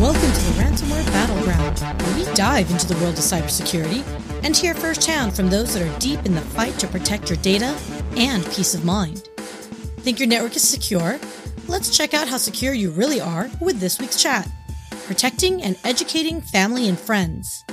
Welcome to the Ransomware Battleground, where we dive into the world of cybersecurity and hear firsthand from those that are deep in the fight to protect your data and peace of mind. Think your network is secure? Let's check out how secure you really are with this week's chat Protecting and Educating Family and Friends.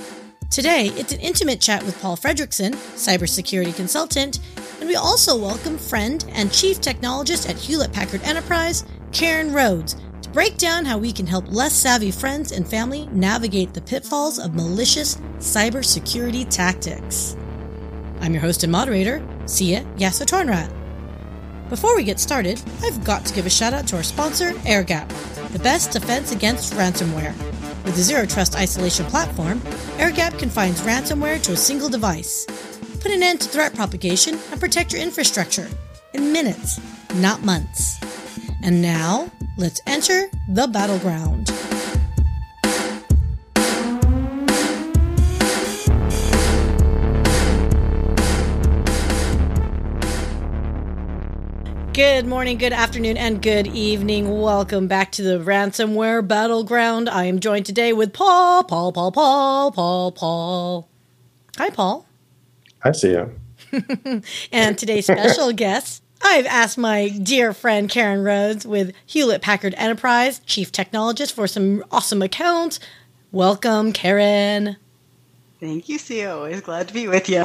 Today, it's an intimate chat with Paul Fredrickson, cybersecurity consultant, and we also welcome friend and chief technologist at Hewlett Packard Enterprise, Karen Rhodes, to break down how we can help less savvy friends and family navigate the pitfalls of malicious cybersecurity tactics. I'm your host and moderator, Sia Yassa Tornrat. Before we get started, I've got to give a shout out to our sponsor, AirGap, the best defense against ransomware. With the Zero Trust isolation platform, AirGap confines ransomware to a single device. Put an end to threat propagation and protect your infrastructure in minutes, not months. And now, let's enter the battleground. Good morning, good afternoon, and good evening. Welcome back to the ransomware battleground. I am joined today with Paul, Paul, Paul, Paul, Paul, Paul. Hi, Paul. I see you. and today's special guest, I've asked my dear friend Karen Rhodes with Hewlett Packard Enterprise, chief technologist for some awesome accounts. Welcome, Karen. Thank you, Sia. Always glad to be with you.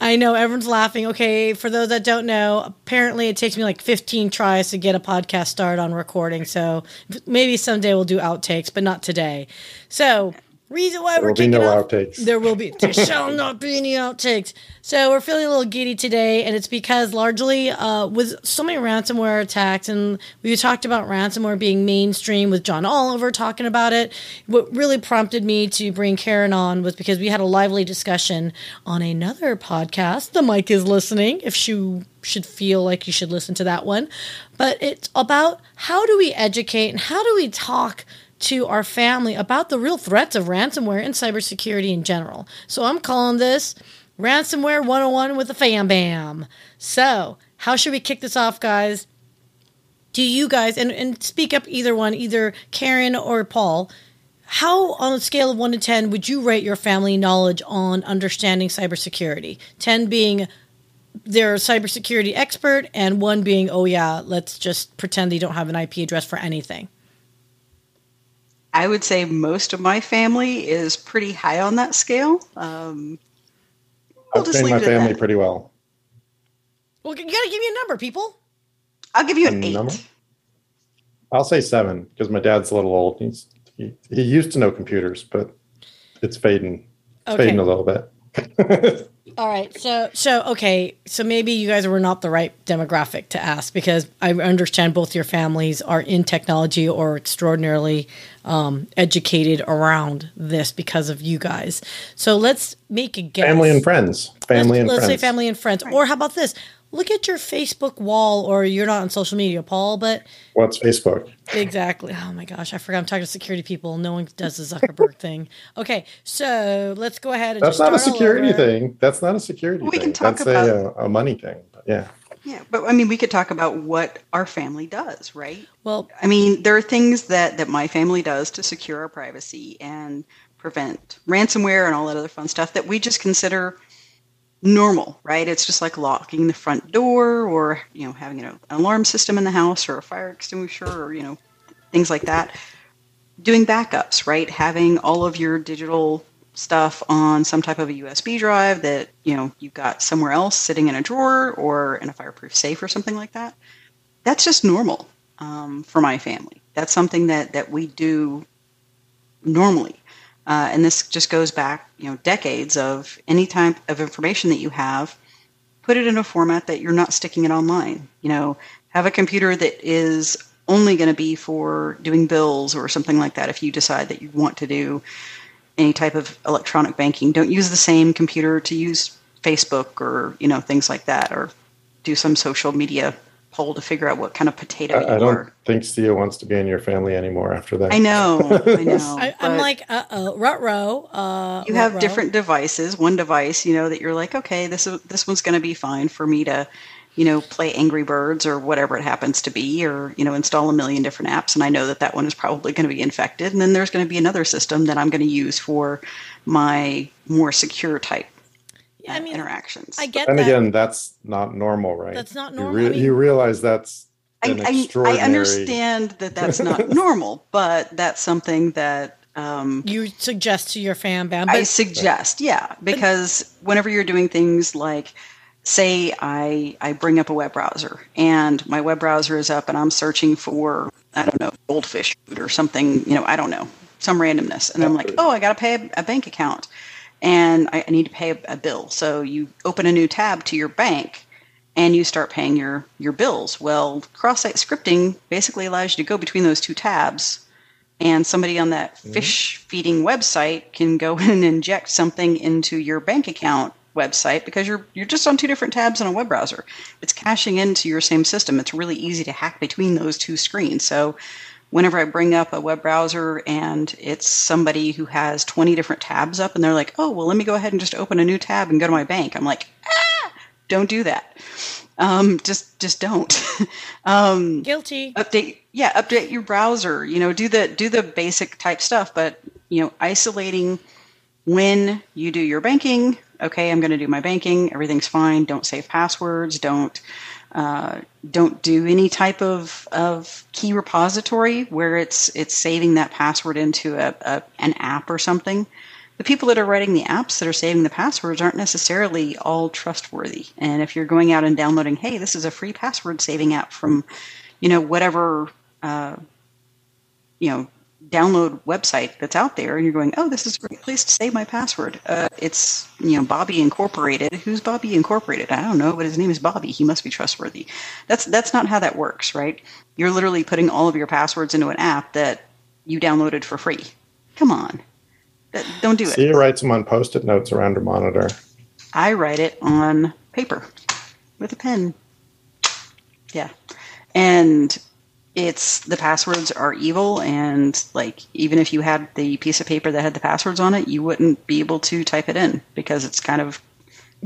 I know everyone's laughing. Okay, for those that don't know, apparently it takes me like 15 tries to get a podcast started on recording. So maybe someday we'll do outtakes, but not today. So reason why There we're will be kicking no off, outtakes. There will be. There shall not be any outtakes. So we're feeling a little giddy today, and it's because largely uh, with so many ransomware attacks, and we talked about ransomware being mainstream with John Oliver talking about it. What really prompted me to bring Karen on was because we had a lively discussion on another podcast. The mic is listening. If she should feel like you should listen to that one, but it's about how do we educate and how do we talk to our family about the real threats of ransomware and cybersecurity in general. So I'm calling this Ransomware 101 with a fam bam. So, how should we kick this off, guys? Do you guys, and, and speak up either one, either Karen or Paul, how on a scale of 1 to 10 would you rate your family knowledge on understanding cybersecurity? 10 being they're a cybersecurity expert, and 1 being, oh yeah, let's just pretend they don't have an IP address for anything. I would say most of my family is pretty high on that scale. Um, we'll I've trained my family that. pretty well. Well, you got to give me a number, people. I'll give you an A eight. number? I'll say seven because my dad's a little old. He's he, he used to know computers, but it's fading. It's Okay. fading a little bit. All right. So, so okay. So maybe you guys were not the right demographic to ask because I understand both your families are in technology or extraordinarily um, educated around this because of you guys. So let's make a guess. family and friends. Family let's, and let's friends. say family and friends. Or how about this? Look at your Facebook wall, or you're not on social media, Paul, but What's Facebook? Exactly. Oh my gosh, I forgot I'm talking to security people. No one does the Zuckerberg thing. Okay, so let's go ahead and That's just not a start all security over. thing. That's not a security We thing. can talk That's a, uh, a money thing. But yeah. Yeah, but I mean, we could talk about what our family does, right? Well, I mean, there are things that that my family does to secure our privacy and prevent ransomware and all that other fun stuff that we just consider normal, right? It's just like locking the front door or, you know, having an alarm system in the house or a fire extinguisher or, you know, things like that. Doing backups, right? Having all of your digital stuff on some type of a USB drive that, you know, you've got somewhere else sitting in a drawer or in a fireproof safe or something like that. That's just normal um, for my family. That's something that, that we do normally. Uh, and this just goes back, you know, decades of any type of information that you have, put it in a format that you're not sticking it online. You know, have a computer that is only going to be for doing bills or something like that if you decide that you want to do any type of electronic banking. Don't use the same computer to use Facebook or, you know, things like that or do some social media poll to figure out what kind of potato I, you I don't are. think Sia wants to be in your family anymore after that. I know, I know. I, I'm like, uh oh, rut row. Uh, you have ruh-roh. different devices. One device, you know, that you're like, okay, this is this one's going to be fine for me to, you know, play Angry Birds or whatever it happens to be, or you know, install a million different apps, and I know that that one is probably going to be infected. And then there's going to be another system that I'm going to use for my more secure type Yeah, I mean, interactions. I get and that. again, that's not normal, right? That's not You, normal. I mean- you realize that's I, an I, I understand that that's not normal, but that's something that um, you suggest to your fan band, I suggest, yeah, because whenever you're doing things like, say, I I bring up a web browser and my web browser is up and I'm searching for I don't know goldfish food or something, you know, I don't know some randomness, and I'm like, oh, I got to pay a, a bank account, and I, I need to pay a, a bill. So you open a new tab to your bank and you start paying your your bills. Well, cross-site scripting basically allows you to go between those two tabs, and somebody on that mm-hmm. fish feeding website can go in and inject something into your bank account website because you're you're just on two different tabs on a web browser. It's caching into your same system. It's really easy to hack between those two screens. So whenever I bring up a web browser and it's somebody who has 20 different tabs up and they're like, "Oh, well, let me go ahead and just open a new tab and go to my bank." I'm like, "Ah, don't do that. Um, just just don't." um, guilty. update yeah update your browser you know do the do the basic type stuff but you know isolating when you do your banking okay i'm going to do my banking everything's fine don't save passwords don't uh, don't do any type of, of key repository where it's it's saving that password into a, a an app or something the people that are writing the apps that are saving the passwords aren't necessarily all trustworthy. And if you're going out and downloading, hey, this is a free password saving app from, you know, whatever, uh, you know, download website that's out there, and you're going, oh, this is a great place to save my password. Uh, it's, you know, Bobby Incorporated. Who's Bobby Incorporated? I don't know, but his name is Bobby. He must be trustworthy. That's that's not how that works, right? You're literally putting all of your passwords into an app that you downloaded for free. Come on. That- Don't do it. Sia writes them on post-it notes around her monitor. I write it on paper with a pen. Yeah. And it's the passwords are evil and like even if you had the piece of paper that had the passwords on it, you wouldn't be able to type it in because it's kind of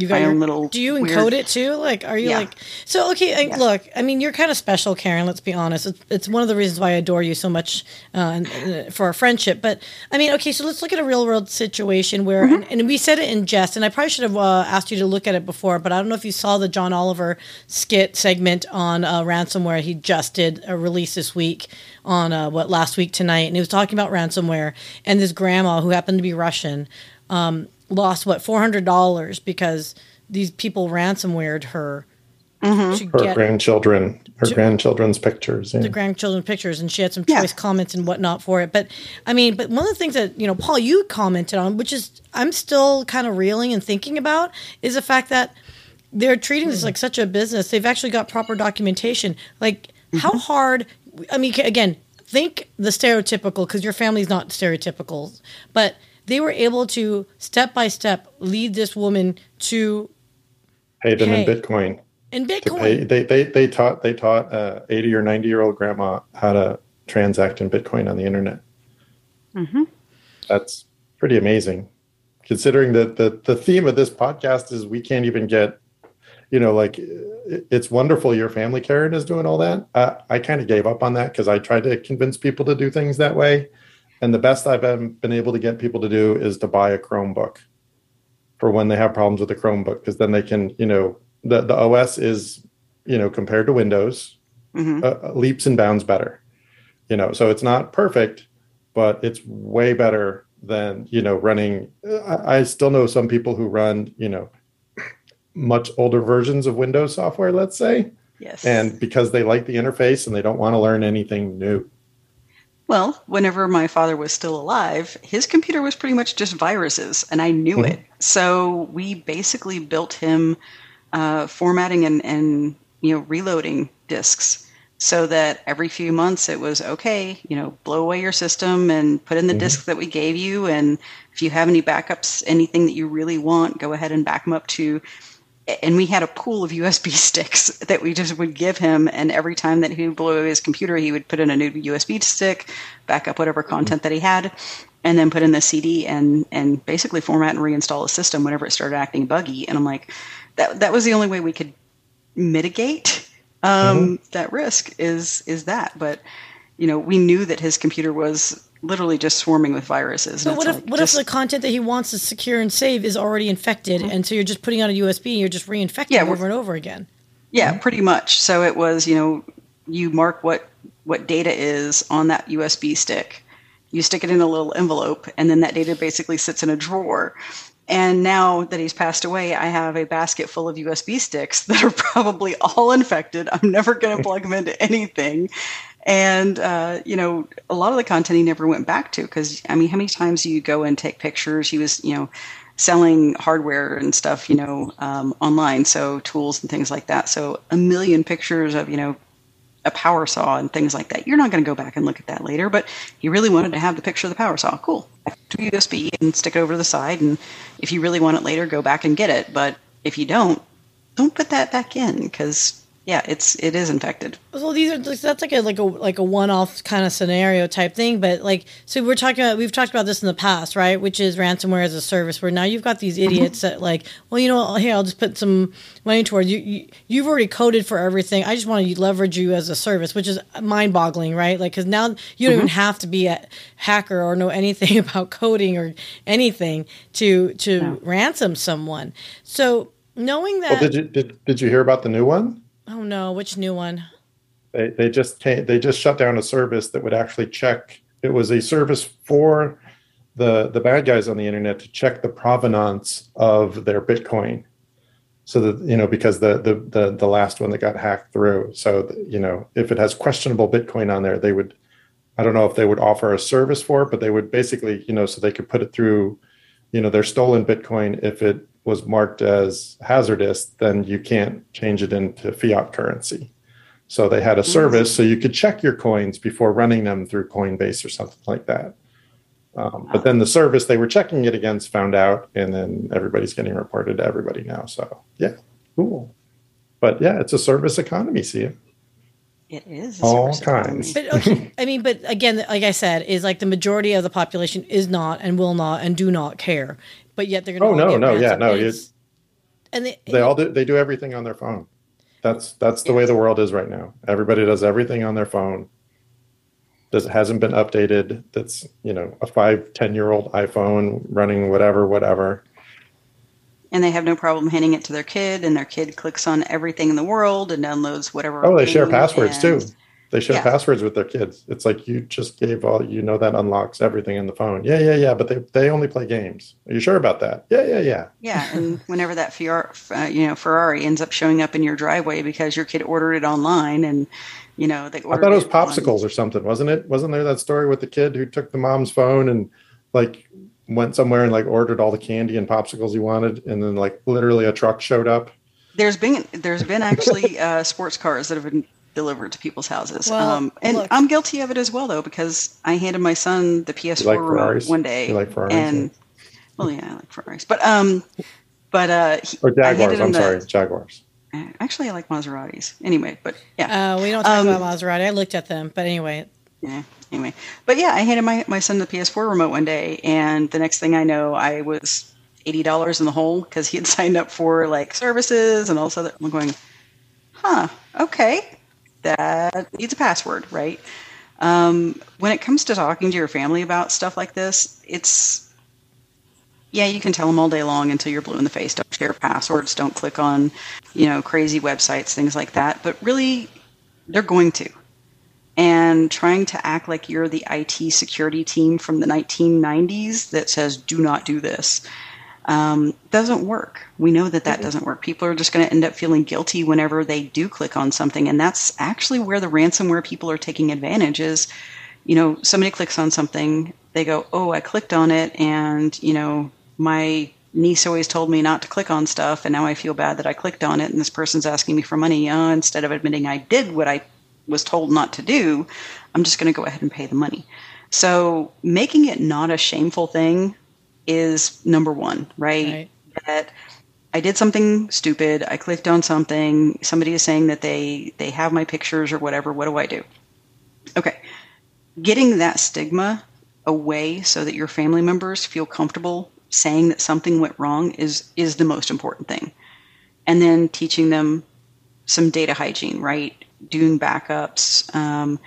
You got your little Do you weird- encode it too? Like, are you Yeah. like so? Okay, I, Yeah. look. I mean, you're kind of special, Karen. Let's be honest. It's, it's one of the reasons why I adore you so much uh, uh, for our friendship. But I mean, okay, so let's look at a real world situation where, Mm-hmm. and, and we said it in jest, and I probably should have uh, asked you to look at it before, but I don't know if you saw the John Oliver skit segment on uh, ransomware. He just did a release this week on uh, what last week tonight, and he was talking about ransomware and this grandma who happened to be Russian um, lost what four hundred dollars because these people ransomwared her mm-hmm. to Her grandchildren, her To- grandchildren's pictures. yeah. the grandchildren pictures and she had some Yeah. choice comments and whatnot for it but i mean but one of the things that you know paul you commented on which is i'm still kind of reeling and thinking about is the fact that they're treating this like such a business they've actually got proper documentation like how mm-hmm. hard i mean again think the stereotypical because your family's not stereotypical but they were able to step by step lead this woman to pay them in Bitcoin. in bitcoin pay, they, they, they taught they taught a 80 or 90 year old grandma how to transact in Bitcoin on the internet. Mhm. That's pretty amazing. Considering that the, the theme of this podcast is we can't even get, you know, like it- it's wonderful your family, Karen, is doing all that. Uh, I kind of gave up on that because I tried to convince people to do things that way. And the best I've been, been able to get people to do is to buy a Chromebook for when they have problems with the Chromebook, because then they can, you know, the, the OS is, you know, compared to Windows, Mhm. uh, leaps and bounds better. You know, so it's not perfect, but it's way better than you know running. I, I still know some people who run, you know, much older versions of Windows software, let's say, yes. and because they like the interface and they don't want to learn anything new. Well, whenever my father was still alive, his computer was pretty much just viruses, and I knew Mhm. it. So we basically built him uh, formatting and, and you know reloading disks, so that every few months it was okay. You know, blow away your system and put in the Mhm. disk that we gave you, and if you have any backups, anything that you really want, go ahead and back them up to and we had a pool of USB sticks that we just would give him. And every time that he blew his computer, he would put in a new USB stick, back up whatever content that he had, and then put in the CD and and basically format and reinstall the system whenever it started acting buggy. And I'm like, that that was the only way we could mitigate um, mm-hmm. that risk is is that. But you know, we knew that his computer was literally just swarming with viruses. But what if like what just, if the content that he wants to secure and save is already infected, mm-hmm. and so you're just putting on a USB and you're just reinfecting yeah, over and over again? Yeah, mm-hmm. pretty much. So it was, you know, you mark what what data is on that USB stick. You stick it in a little envelope, and then that data basically sits in a drawer. And now that he's passed away, I have a basket full of USB sticks that are probably all infected. I'm never going to plug them into anything and uh, you know a lot of the content he never went back to because i mean how many times do you go and take pictures? He was you know selling hardware and stuff you know um, online so tools and things like that. So a million pictures of you know a power saw and things like that. You're not going to go back and look at that later but he really wanted to have the picture of the power saw. Cool. To usb and stick it over to the side and if you really want it later go back and get it. But if you don't don't put that back in because yeah, it's it is infected. So these are that's like a like a like a one off kind of scenario type thing, but like so we're talking about we've talked about this in the past, right? Which is ransomware as a service. Where now you've got these mm-hmm. idiots that like, well, you know, hey, I'll just put some money towards you. you you've already coded for everything. I just want to leverage you as a service, which is mind boggling, right? Like because now you don't mm-hmm. even have to be a hacker or know anything about coding or anything to to no. ransom someone. So knowing that, well, did you did, did you hear about the new one? Oh no, which new one? They they just came, they just shut down a service that would actually check. It was a service for the the bad guys on the internet to check the provenance of their Bitcoin. So that you know, because the the the, the last one that got hacked through. So you know, if it has questionable Bitcoin on there, they would. I don't know if they would offer a service for it, but they would basically, you know, so they could put it through, you know, their stolen Bitcoin if it was marked as hazardous, then you can't change it into fiat currency. So they had a service so you could check your coins before running them through Coinbase or something like that. Um, but then the service they were checking it against found out, and then everybody's getting reported to everybody now. So yeah, cool. But yeah, it's a service economy. See it. It is all kinds. But okay, I mean, but again, like I said, is like the majority of the population is not and will not and do not care but yet they're going to. Oh no, no, yeah, no. and they, they all do. They do everything on their phone. That's that's the way the world is right now. Everybody does everything on their phone. Does hasn't been updated. That's you know a five ten year old iPhone running whatever whatever. And they have no problem handing it to their kid, and their kid clicks on everything in the world and downloads whatever. Oh, they share passwords too. They share yeah. passwords with their kids. It's like you just gave all you know that unlocks everything in the phone. Yeah, yeah, yeah. But they they only play games. Are you sure about that? Yeah, yeah, yeah. Yeah, and whenever that Ferrari, uh, you know Ferrari ends up showing up in your driveway because your kid ordered it online, and you know they. Ordered I thought it was popsicles on. or something, wasn't it? Wasn't there that story with the kid who took the mom's phone and like went somewhere and like ordered all the candy and popsicles he wanted, and then like literally a truck showed up. There's been there's been actually uh, sports cars that have been delivered to people's houses. Well, um, and look. I'm guilty of it as well, though, because I handed my son the PS4 like remote one day. You like Ferraris? And, well, yeah, I like Ferraris. But, um, but, uh, he, or Jaguars, I'm the, sorry, Jaguars. Actually, I like Maseratis. Anyway, but yeah. Uh, we don't talk um, about Maserati. I looked at them, but anyway. Yeah. Anyway, but yeah, I handed my, my son the PS4 remote one day, and the next thing I know, I was eighty dollars in the hole because he had signed up for like services and all this other. I'm going, huh? Okay, that needs a password, right? Um, when it comes to talking to your family about stuff like this, it's yeah, you can tell them all day long until you're blue in the face. Don't share passwords. Don't click on, you know, crazy websites, things like that. But really, they're going to. And trying to act like you're the IT security team from the 1990s that says, do not do this um, doesn't work. We know that that mm-hmm. doesn't work. People are just going to end up feeling guilty whenever they do click on something, and that's actually where the ransomware people are taking advantage. Is you know somebody clicks on something, they go, "Oh, I clicked on it," and you know my niece always told me not to click on stuff, and now I feel bad that I clicked on it, and this person's asking me for money. Uh, instead of admitting I did what I was told not to do, I'm just going to go ahead and pay the money. So making it not a shameful thing is number one, right? right. That I did something stupid. I clicked on something. Somebody is saying that they they have my pictures or whatever. What do I do? Okay, getting that stigma away so that your family members feel comfortable saying that something went wrong is is the most important thing. And then teaching them some data hygiene, right? Doing backups, um,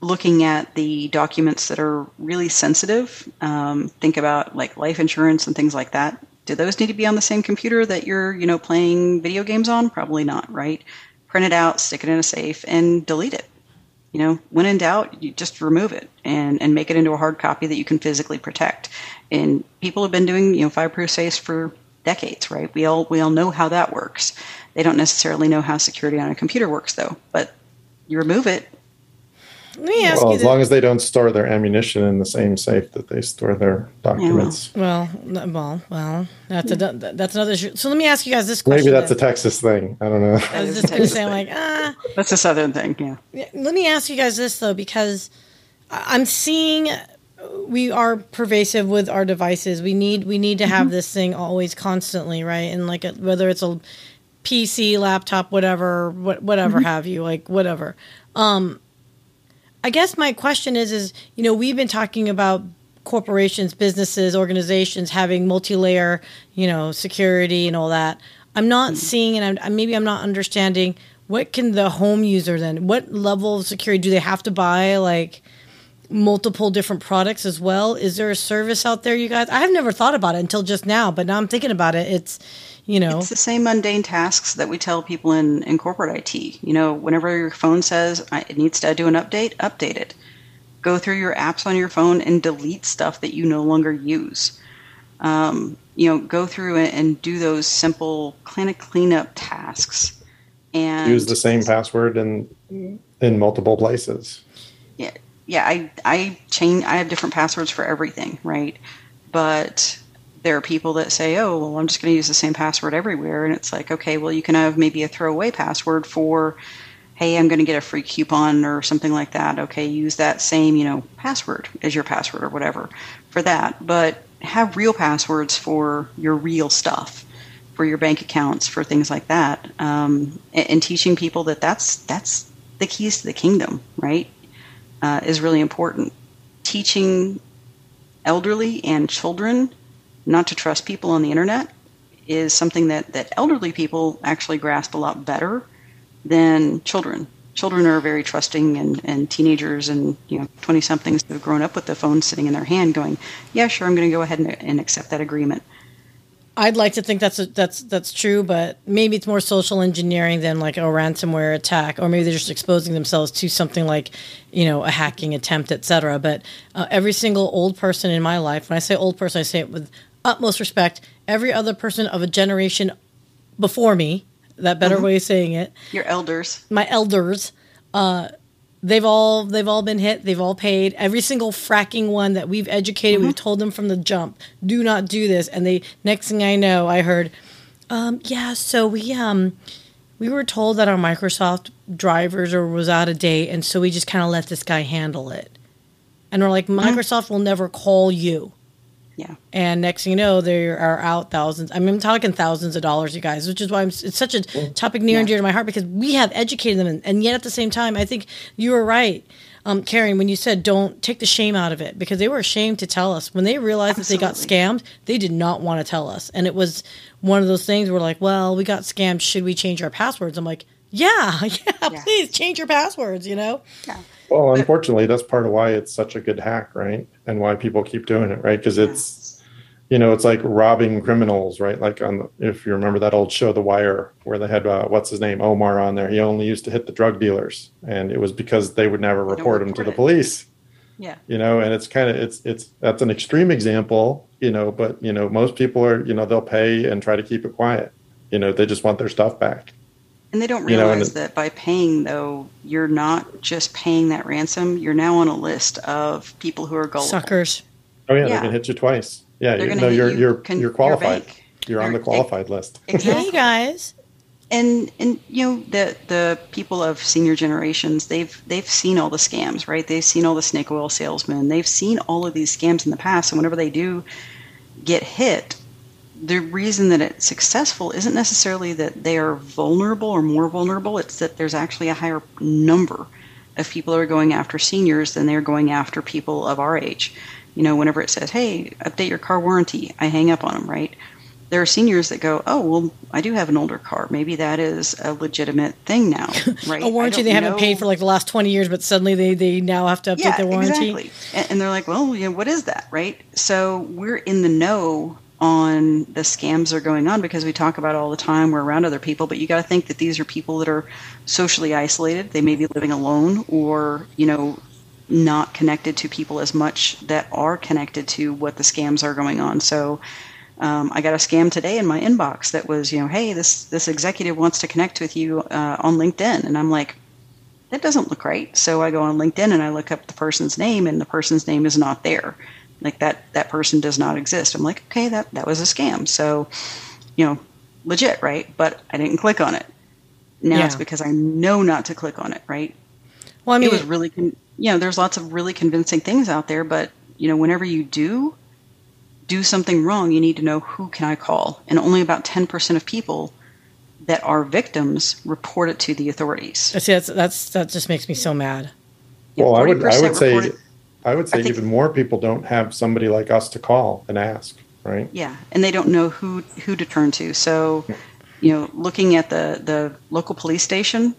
looking at the documents that are really sensitive. Um, think about like life insurance and things like that. Do those need to be on the same computer that you're, you know, playing video games on? Probably not, right? Print it out, stick it in a safe, and delete it. You know, when in doubt, you just remove it and, and make it into a hard copy that you can physically protect. And people have been doing, you know, fireproof safes for decades, right? We all we all know how that works. They don't necessarily know how security on a computer works, though. But you remove it, Let me ask Well, you as this. long as they don't store their ammunition in the same safe that they store their documents. well, well, well, that's a, that's another issue. So let me ask you guys this question. Maybe that's a. Texas thing. I don't know. I was just going to say, I'm thing. like, ah. that's a southern thing. Yeah. Yeah, Let me ask you guys this though, because I- I'm seeing we are pervasive with our devices. We need we need to have this thing always constantly, right? And like a, whether it's a PC, laptop, whatever, what, whatever have you, like whatever. Um, I guess my question is, is you know, we've been talking about corporations, businesses, organizations having multi-layer, you know, security and all that. I'm not hmm. seeing, and I'm, maybe I'm not understanding. What can the home user then? What level of security do they have to buy? Like multiple different products as well. Is there a service out there, you guys? I have never thought about it until just now, but now I'm thinking about it. It's, you know, It's the same mundane tasks that we tell people in, in corporate IT. You know, whenever your phone says "I- it needs to do an update, update it. Go through your apps on your phone and delete stuff that you no longer use. Um, you know, go through and, and do those simple kind of cleanup tasks. And Use the same password in in multiple places. yeah, yeah. I I change. I have different passwords for everything, right? But there are people that say, "Oh, well, I'm just going to use the same password everywhere," and it's like, okay, well, you can have maybe a throwaway password for, "Hey, I'm going to get a free coupon" or something like that. Okay, use that same you know password as your password or whatever for that, but have real passwords for your real stuff for your bank accounts for things like that um, and, and teaching people that that's that's the keys to the kingdom right uh, is really important. Teaching elderly and children not to trust people on the internet is something that, that elderly people actually grasp a lot better than children. Children are very trusting, and, and teenagers and you know twenty somethings that have grown up with the phone sitting in their hand, going, "Yeah, sure, I'm going to go ahead and, and accept that agreement." I'd like to think that's that's that's true, but maybe it's more social engineering than like a ransomware attack, or maybe they're just exposing themselves to something like, you know, a hacking attempt, etc. But uh, every single old person in my life, when I say old person, I say it with utmost respect. Every other person of a generation before me, that better way of saying it, Your elders, my elders, uh, they've all they've all been hit. They've all paid. Every single fracking one that we've educated, we've told them from the jump, do not do this. And they next thing I know, I heard, um, yeah. So we um we were told that our Microsoft drivers or was out of date, and so we just kind of let this guy handle it. And we're like, Microsoft will never call you. Yeah, And next thing you know, they are out thousands. I mean, I'm talking thousands of dollars, you guys, which is why I'm, it's such a topic near and dear to my heart because we have educated them. And, and yet at the same time, I think you were right, um, Karen, when you said don't take the shame out of it because they were ashamed to tell us. When they realized that they got scammed, they did not want to tell us. And it was one of those things where, like, well, we got scammed. Should we change our passwords? I'm like, yeah, yeah, please change your passwords, you know? yeah. Well, unfortunately, that's part of why it's such a good hack, right? And why people keep doing it, right? Because it's, you know, it's like robbing criminals, right? Like on, the, if you remember that old show, The Wire, where they had uh, what's his name, Omar, on there. He only used to hit the drug dealers, and it was because they would never don't report him to report the police. Yeah. You know, and it's kind of it's it's that's an extreme example, you know, but you know, most people are, you know, they'll pay and try to keep it quiet. You know, they just want their stuff back. And they don't You know, and realize that by paying, though, you're not just paying that ransom. You're now on a list of people who are gullible. Suckers. Oh yeah, Yeah. they can hit you twice. Yeah, They're you gonna know you're you you're con- you're qualified. bank. You're on the qualified list. Hey, guys. and and you know the the people of senior generations they've they've seen all the scams right they've seen all the snake oil salesmen they've seen all of these scams in the past and whenever they do get hit the reason that it's successful isn't necessarily that they are vulnerable or more vulnerable. It's that there's actually a higher number of people who are going after seniors than they're going after people of our age. You know, whenever it says, "Hey, update your car warranty," I hang up on them, right? there are seniors that go, "Oh, well, I do have an older car. Maybe that is a legitimate thing now, right?" a warranty they haven't paid for like the last twenty years, but suddenly they they now have to update yeah, their warranty. Exactly. And, and they're like, "Well, yeah, what is that?" Right? So we're in the know on the scams that are going on because we talk about all the time. We're around other people, but you got to think that these are people that are socially isolated. They may be living alone, or you know, not connected to people as much that are connected to what the scams are going on. So um, I got a scam today in my inbox that was, you know, hey, this this executive wants to connect with you uh, on LinkedIn, and I'm like, that doesn't look right. So I go on LinkedIn and I look up the person's name, and the person's name is not there. Like that that person does not exist. I'm like, okay, that that was a scam. So, you know, legit, right? But I didn't click on it. Now yeah. it's because I know not to click on it, right? Well, I mean, it was really, con- you know, there's lots of really convincing things out there, but you know, whenever you do do something wrong, you need to know who can I call. And only about 10% of people that are victims report it to the authorities. See, that's, that's that just makes me so mad. well, I would I would say reported, I would say I think, even more people don't have somebody like us to call and ask, right? Yeah, and they don't know who who to turn to. So, you know, looking at the the local police station,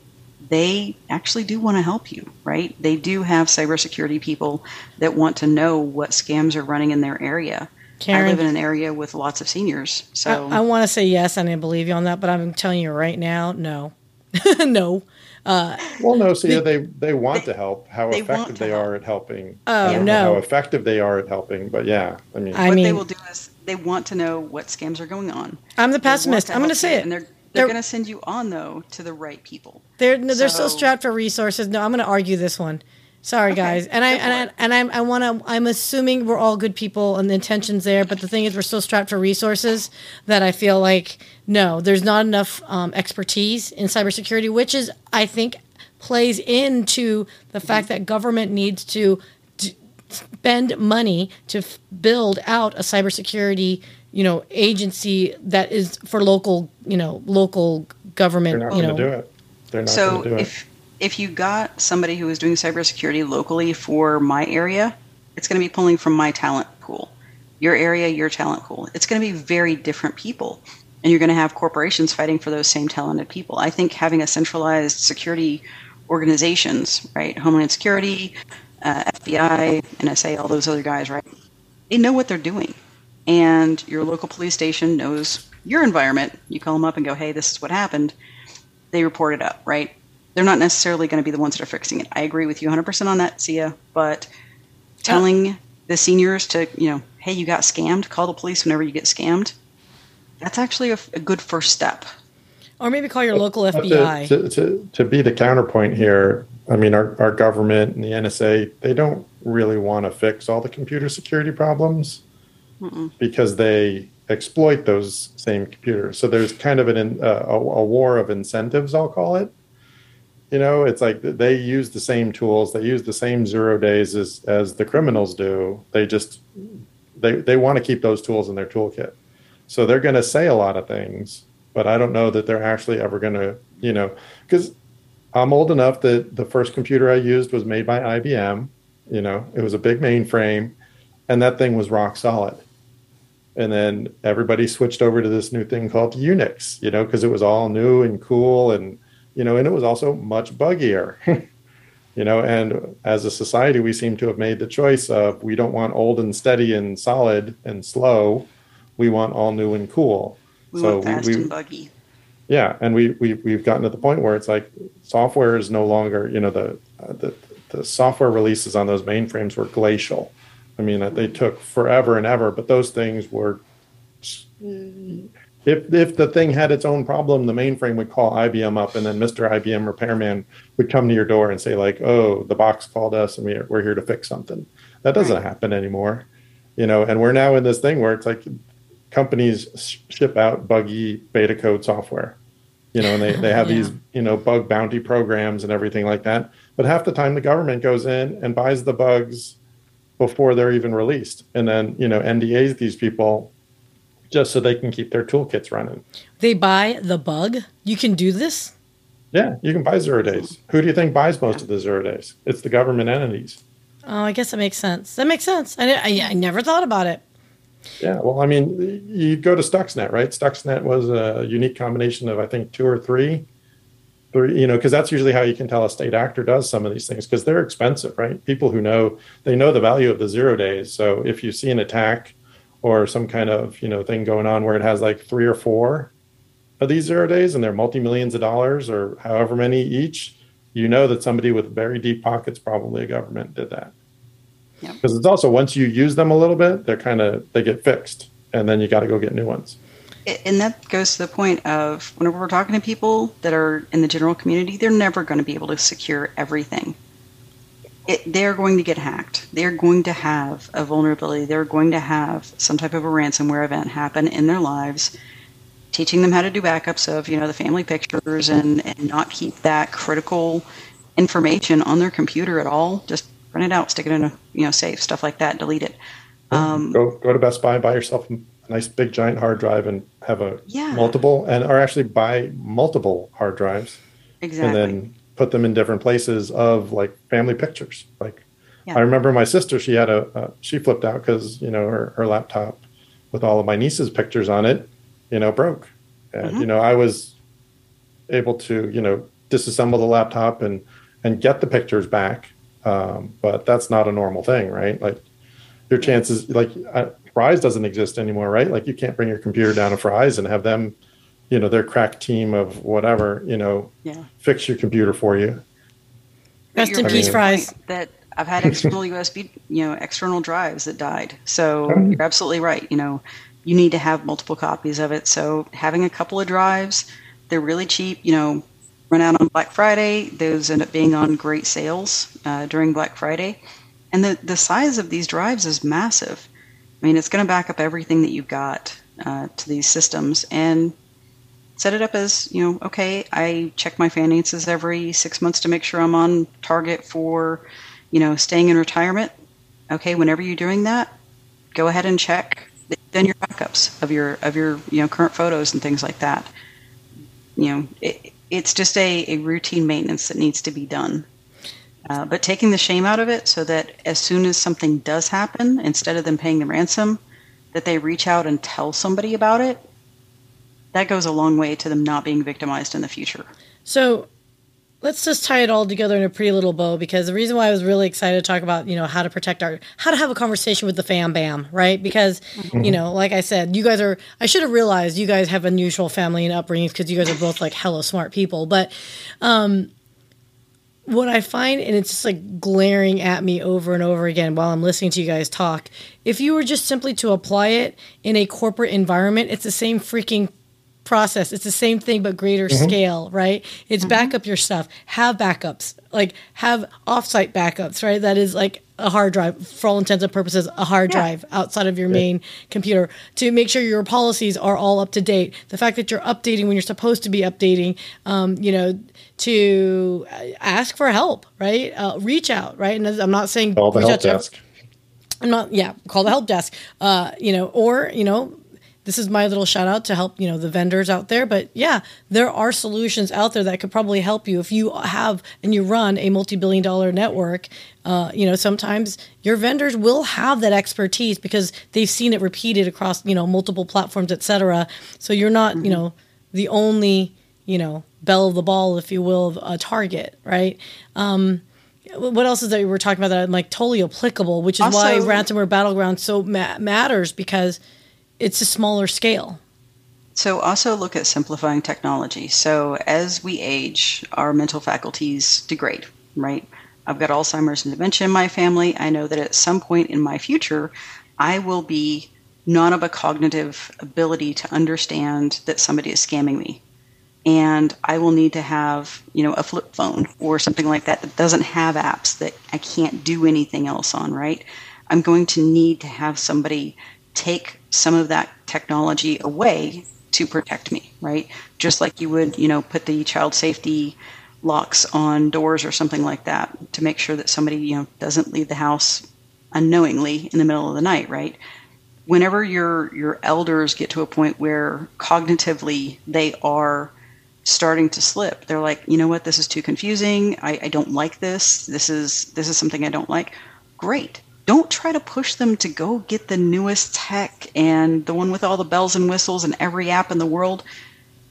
they actually do want to help you, right? They do have cybersecurity people that want to know what scams are running in their area. Karen, I live in an area with lots of seniors, so I, I want to say yes, and I believe you on that, but I'm telling you right now, no, no. Uh, well, no, so they, they they want they, to help. How effective they help. are at helping. Oh no, how effective they are at helping. But yeah, I mean, I what mean, they will do is they want to know what scams are going on. I'm the pessimist. I'm going to say it, and they're they're, going to send you on though to the right people. They're they're so, still strapped for resources. No, I'm going to argue this one. Sorry, okay. guys, and I and I, and I'm, I want to. I'm assuming we're all good people and the intentions there, but the thing is, we're so strapped for resources that I feel like no, there's not enough um, expertise in cybersecurity, which is I think plays into the fact that government needs to d- spend money to f- build out a cybersecurity you know agency that is for local you know local government. They're not you know, do it. They're not so do it. if if you got somebody who is doing cybersecurity locally for my area, it's going to be pulling from my talent pool. Your area, your talent pool. It's going to be very different people. And you're going to have corporations fighting for those same talented people. I think having a centralized security organizations, right? Homeland Security, uh, FBI, NSA, all those other guys, right? They know what they're doing. And your local police station knows your environment. You call them up and go, hey, this is what happened. They report it up, right? They're not necessarily going to be the ones that are fixing it. I agree with you 100% on that, Sia. But telling the seniors to, you know, hey, you got scammed, call the police whenever you get scammed, that's actually a, a good first step. Or maybe call your local FBI. To, to, to, be the counterpoint here, I mean, our, our government and the NSA, they don't really want to fix all the computer security problems Mm-mm. because they exploit those same computers. So there's kind of an, uh, a, a war of incentives, I'll call it you know it's like they use the same tools they use the same zero days as as the criminals do. They just they they want to keep those tools in their toolkit. So they're going to say a lot of things but i don't know that they're actually ever going to you know because i'm old enough that the first computer i used was made by ibm you know it was a big mainframe and that thing was rock solid. And then everybody switched over to this new thing called unix you know because it was all new and cool and you know, and it was also much buggier. you know, and as a society, we seem to have made the choice of we don't want old and steady and solid and slow. We want all new and cool. We so want fast we, we, and buggy. Yeah, and we we we've gotten to the point where it's like software is no longer, you know, the uh, the the software releases on those mainframes were glacial. I mean, they took forever and ever, but those things were if if the thing had its own problem, the mainframe would call IBM up, and then Mr. IBM repairman would come to your door and say like, "Oh, the box called us, and we're we're here to fix something." That doesn't right. happen anymore, you know. And we're now in this thing where it's like companies ship out buggy beta code software, you know, and they they have yeah. these you know bug bounty programs and everything like that. But half the time, the government goes in and buys the bugs before they're even released, and then you know NDAs these people just so they can keep their toolkits running. They buy the bug. You can do this. Yeah, you can buy zero days. Who do you think buys most of the zero days? It's the government entities. Oh, I guess that makes sense. That makes sense. I, I, I never thought about it. Yeah, well, I mean, you go to Stuxnet, right? Stuxnet was a unique combination of, I think, two or three, three, you know, because that's usually how you can tell a state actor does some of these things because they're expensive, right? People who know, they know the value of the zero days. So if you see an attack or some kind of, you know, thing going on where it has like three or four of these zero days and they're multi millions of dollars or however many each, you know that somebody with very deep pockets, probably a government, did that. Because it's also once you use them a little bit, they're kind of they get fixed, and then you got to go get new ones. And that goes to the point of whenever we're talking to people that are in the general community, they're never going to be able to secure everything. It, they're going to get hacked. They're going to have a vulnerability. They're going to have some type of a ransomware event happen in their lives teaching them how to do backups of you know the family pictures and, and not keep that critical information on their computer at all just print it out stick it in a you know safe stuff like that delete it um, go go to best buy buy yourself a nice big giant hard drive and have a yeah. multiple and or actually buy multiple hard drives exactly and then put them in different places of like family pictures like yeah. i remember my sister she had a, a she flipped out because you know her, her laptop with all of my niece's pictures on it you know, broke. And, mm-hmm. you know, I was able to, you know, disassemble the laptop and, and get the pictures back. Um, but that's not a normal thing, right? Like your chances, like uh, Fry's doesn't exist anymore, right? Like you can't bring your computer down to Fry's and have them, you know, their crack team of whatever, you know, yeah. fix your computer for you. Rest in peace, Fry's. That I've had external USB, you know, external drives that died. So oh. you're absolutely right. You know, you need to have multiple copies of it. So having a couple of drives, they're really cheap. You know, run out on Black Friday. Those end up being on great sales uh, during Black Friday, and the the size of these drives is massive. I mean, it's going to back up everything that you've got uh, to these systems and set it up as you know. Okay, I check my finances every six months to make sure I'm on target for you know staying in retirement. Okay, whenever you're doing that, go ahead and check then your backups of your of your you know current photos and things like that. You know, it, it's just a, a routine maintenance that needs to be done. Uh, but taking the shame out of it so that as soon as something does happen, instead of them paying the ransom, that they reach out and tell somebody about it, that goes a long way to them not being victimized in the future. So let's just tie it all together in a pretty little bow because the reason why I was really excited to talk about, you know, how to protect our, how to have a conversation with the fam bam, right? Because, mm-hmm. you know, like I said, you guys are, I should have realized you guys have unusual family and upbringings because you guys are both like hella smart people. But, um, what I find, and it's just like glaring at me over and over again while I'm listening to you guys talk, if you were just simply to apply it in a corporate environment, it's the same freaking process. It's the same thing but greater mm-hmm. scale, right? It's mm-hmm. back up your stuff. Have backups. Like have offsite backups, right? That is like a hard drive for all intents and purposes, a hard yeah. drive outside of your yeah. main computer to make sure your policies are all up to date. The fact that you're updating when you're supposed to be updating, um, you know, to ask for help, right? Uh, reach out, right? And I'm not saying call the help desk. I'm not, yeah, call the help desk, uh, you know, or, you know, this is my little shout out to help you know the vendors out there but yeah there are solutions out there that could probably help you if you have and you run a multi-billion dollar network uh, you know sometimes your vendors will have that expertise because they've seen it repeated across you know multiple platforms etc so you're not mm-hmm. you know the only you know bell of the ball if you will of a target right um, what else is that we were talking about that I'm like totally applicable, which is also, why ransomware battleground so ma- matters because it's a smaller scale. So, also look at simplifying technology. So, as we age, our mental faculties degrade, right? I've got Alzheimer's and dementia in my family. I know that at some point in my future, I will be not of a cognitive ability to understand that somebody is scamming me. And I will need to have, you know, a flip phone or something like that that doesn't have apps that I can't do anything else on, right? I'm going to need to have somebody take some of that technology away to protect me, right? Just like you would, you know, put the child safety locks on doors or something like that to make sure that somebody, you know, doesn't leave the house unknowingly in the middle of the night, right? whenever your your elders get to a point where cognitively they are starting to slip they're like you know what? This is too confusing. I, I don't like this. This is this is something i don't like. Great don't try to push them to go get the newest tech and the one with all the bells and whistles and every app in the world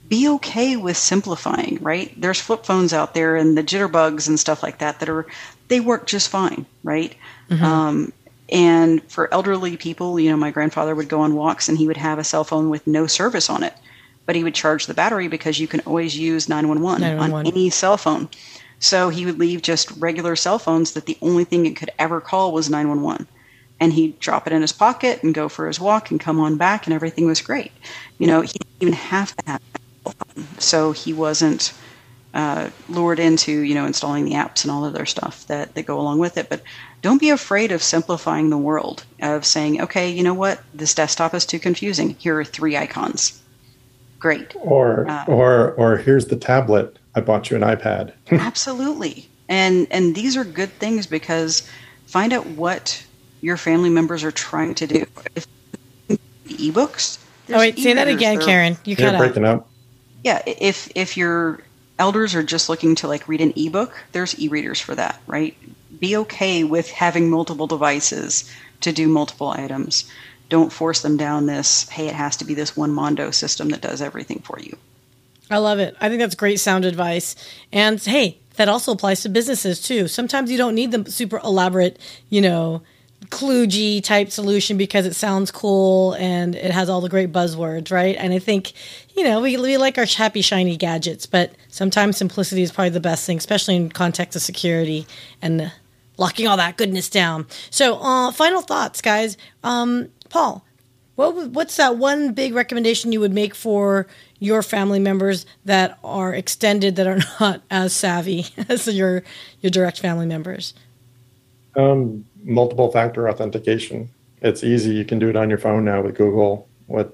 be okay with simplifying right there's flip phones out there and the jitterbugs and stuff like that that are they work just fine right mm-hmm. um, and for elderly people you know my grandfather would go on walks and he would have a cell phone with no service on it but he would charge the battery because you can always use 911, 911. on any cell phone. So he would leave just regular cell phones that the only thing it could ever call was 911. And he'd drop it in his pocket and go for his walk and come on back, and everything was great. You know, he didn't even have to have. So he wasn't uh, lured into, you know, installing the apps and all of their stuff that, that go along with it. But don't be afraid of simplifying the world, of saying, okay, you know what, this desktop is too confusing. Here are three icons great. Or uh, or or here's the tablet. I bought you an iPad. absolutely. And and these are good things because find out what your family members are trying to do. If ebooks. Oh wait, say that again, Karen. You cut breaking out. up. Yeah, if if your elders are just looking to like read an ebook, there's e-readers for that, right? Be okay with having multiple devices to do multiple items don't force them down this hey it has to be this one mondo system that does everything for you i love it i think that's great sound advice and hey that also applies to businesses too sometimes you don't need the super elaborate you know kludgy type solution because it sounds cool and it has all the great buzzwords, right? And I think, you know, we, we like our happy, shiny gadgets, but sometimes simplicity is probably the best thing, especially in context of security and locking all that goodness down. So, uh, final thoughts, guys. Um, Paul, what what's that one big recommendation you would make for your family members that are extended that are not as savvy as your your direct family members? Um, multiple factor authentication. It's easy. You can do it on your phone now with Google with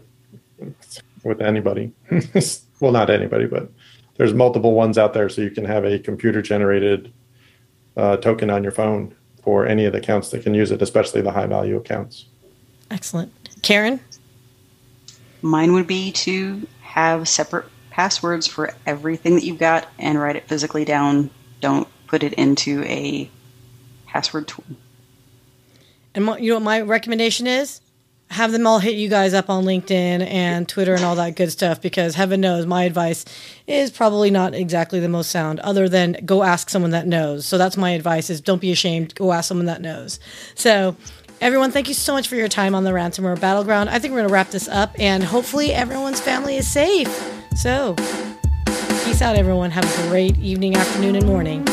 with anybody. well, not anybody, but there's multiple ones out there, so you can have a computer generated uh, token on your phone for any of the accounts that can use it, especially the high value accounts. Excellent. Karen? Mine would be to have separate passwords for everything that you've got and write it physically down. Don't put it into a password tool. And you know what my recommendation is? Have them all hit you guys up on LinkedIn and Twitter and all that good stuff because heaven knows my advice is probably not exactly the most sound other than go ask someone that knows. So that's my advice is don't be ashamed, go ask someone that knows. So Everyone, thank you so much for your time on the ransomware battleground. I think we're going to wrap this up and hopefully everyone's family is safe. So, peace out, everyone. Have a great evening, afternoon, and morning.